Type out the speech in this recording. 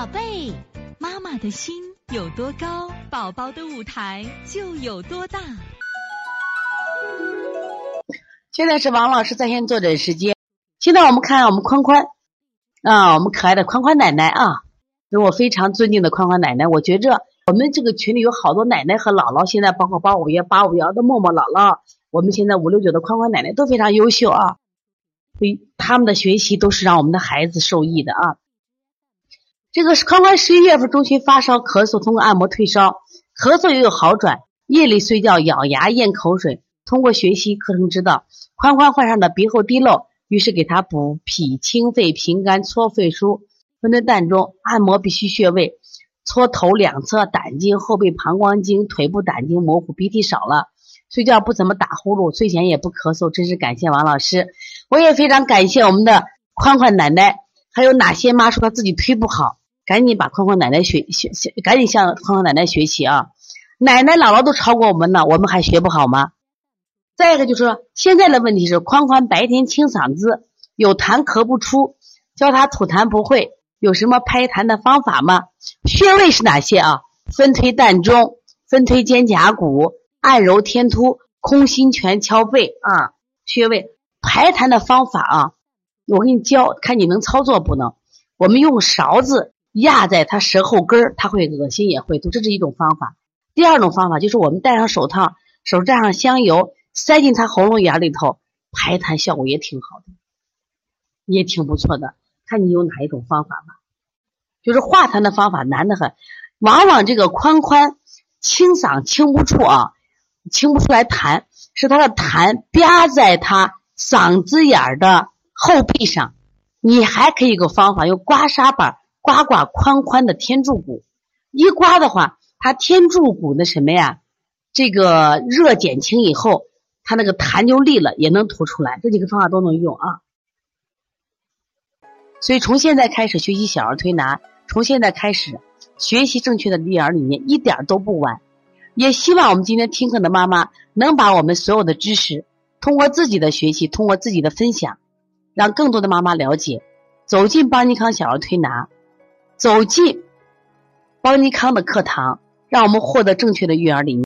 宝贝，妈妈的心有多高，宝宝的舞台就有多大。现在是王老师在线坐诊时间。现在我们看我们宽宽啊，我们可爱的宽宽奶奶啊，是我非常尊敬的宽宽奶奶。我觉着我们这个群里有好多奶奶和姥姥，现在包括八五幺、八五幺的默默姥姥，我们现在五六九的宽宽奶奶都非常优秀啊。所以他们的学习都是让我们的孩子受益的啊。这个宽宽十一月份中旬发烧咳嗽，通过按摩退烧，咳嗽也有好转。夜里睡觉咬牙咽口水，通过学习课程知道，宽宽患上的鼻后滴漏，于是给他补脾清肺平肝搓肺腧，分在膻中，按摩必须穴位，搓头两侧胆经、后背膀胱经、腿部胆经模糊，鼻涕少了，睡觉不怎么打呼噜，睡前也不咳嗽，真是感谢王老师。我也非常感谢我们的宽宽奶奶。还有哪些妈说她自己腿不好，赶紧把宽宽奶奶学学学，赶紧向宽宽奶奶学习啊！奶奶姥姥都超过我们了，我们还学不好吗？再一个就是，现在的问题是宽宽白天清嗓子，有痰咳不出，教他吐痰不会，有什么拍痰的方法吗？穴位是哪些啊？分推膻中，分推肩胛骨，按揉天突，空心拳敲背啊。穴位排痰的方法啊。我给你教，看你能操作不能？我们用勺子压在他舌后根儿，他会恶心也会吐，这是一种方法。第二种方法就是我们戴上手套，手蘸上香油，塞进他喉咙眼里头，排痰效果也挺好的，也挺不错的。看你有哪一种方法吧。就是化痰的方法难得很，往往这个宽宽清嗓清不出啊，清不出来痰，是他的痰吧在他嗓子眼儿的。后背上，你还可以有个方法，用刮痧板刮刮宽宽的天柱骨。一刮的话，它天柱骨的什么呀？这个热减轻以后，它那个痰就利了，也能吐出来。这几个方法都能用啊。所以从现在开始学习小儿推拿，从现在开始学习正确的育儿理念，一点都不晚。也希望我们今天听课的妈妈能把我们所有的知识，通过自己的学习，通过自己的分享。让更多的妈妈了解，走进邦尼康小儿推拿，走进邦尼康的课堂，让我们获得正确的育儿理念。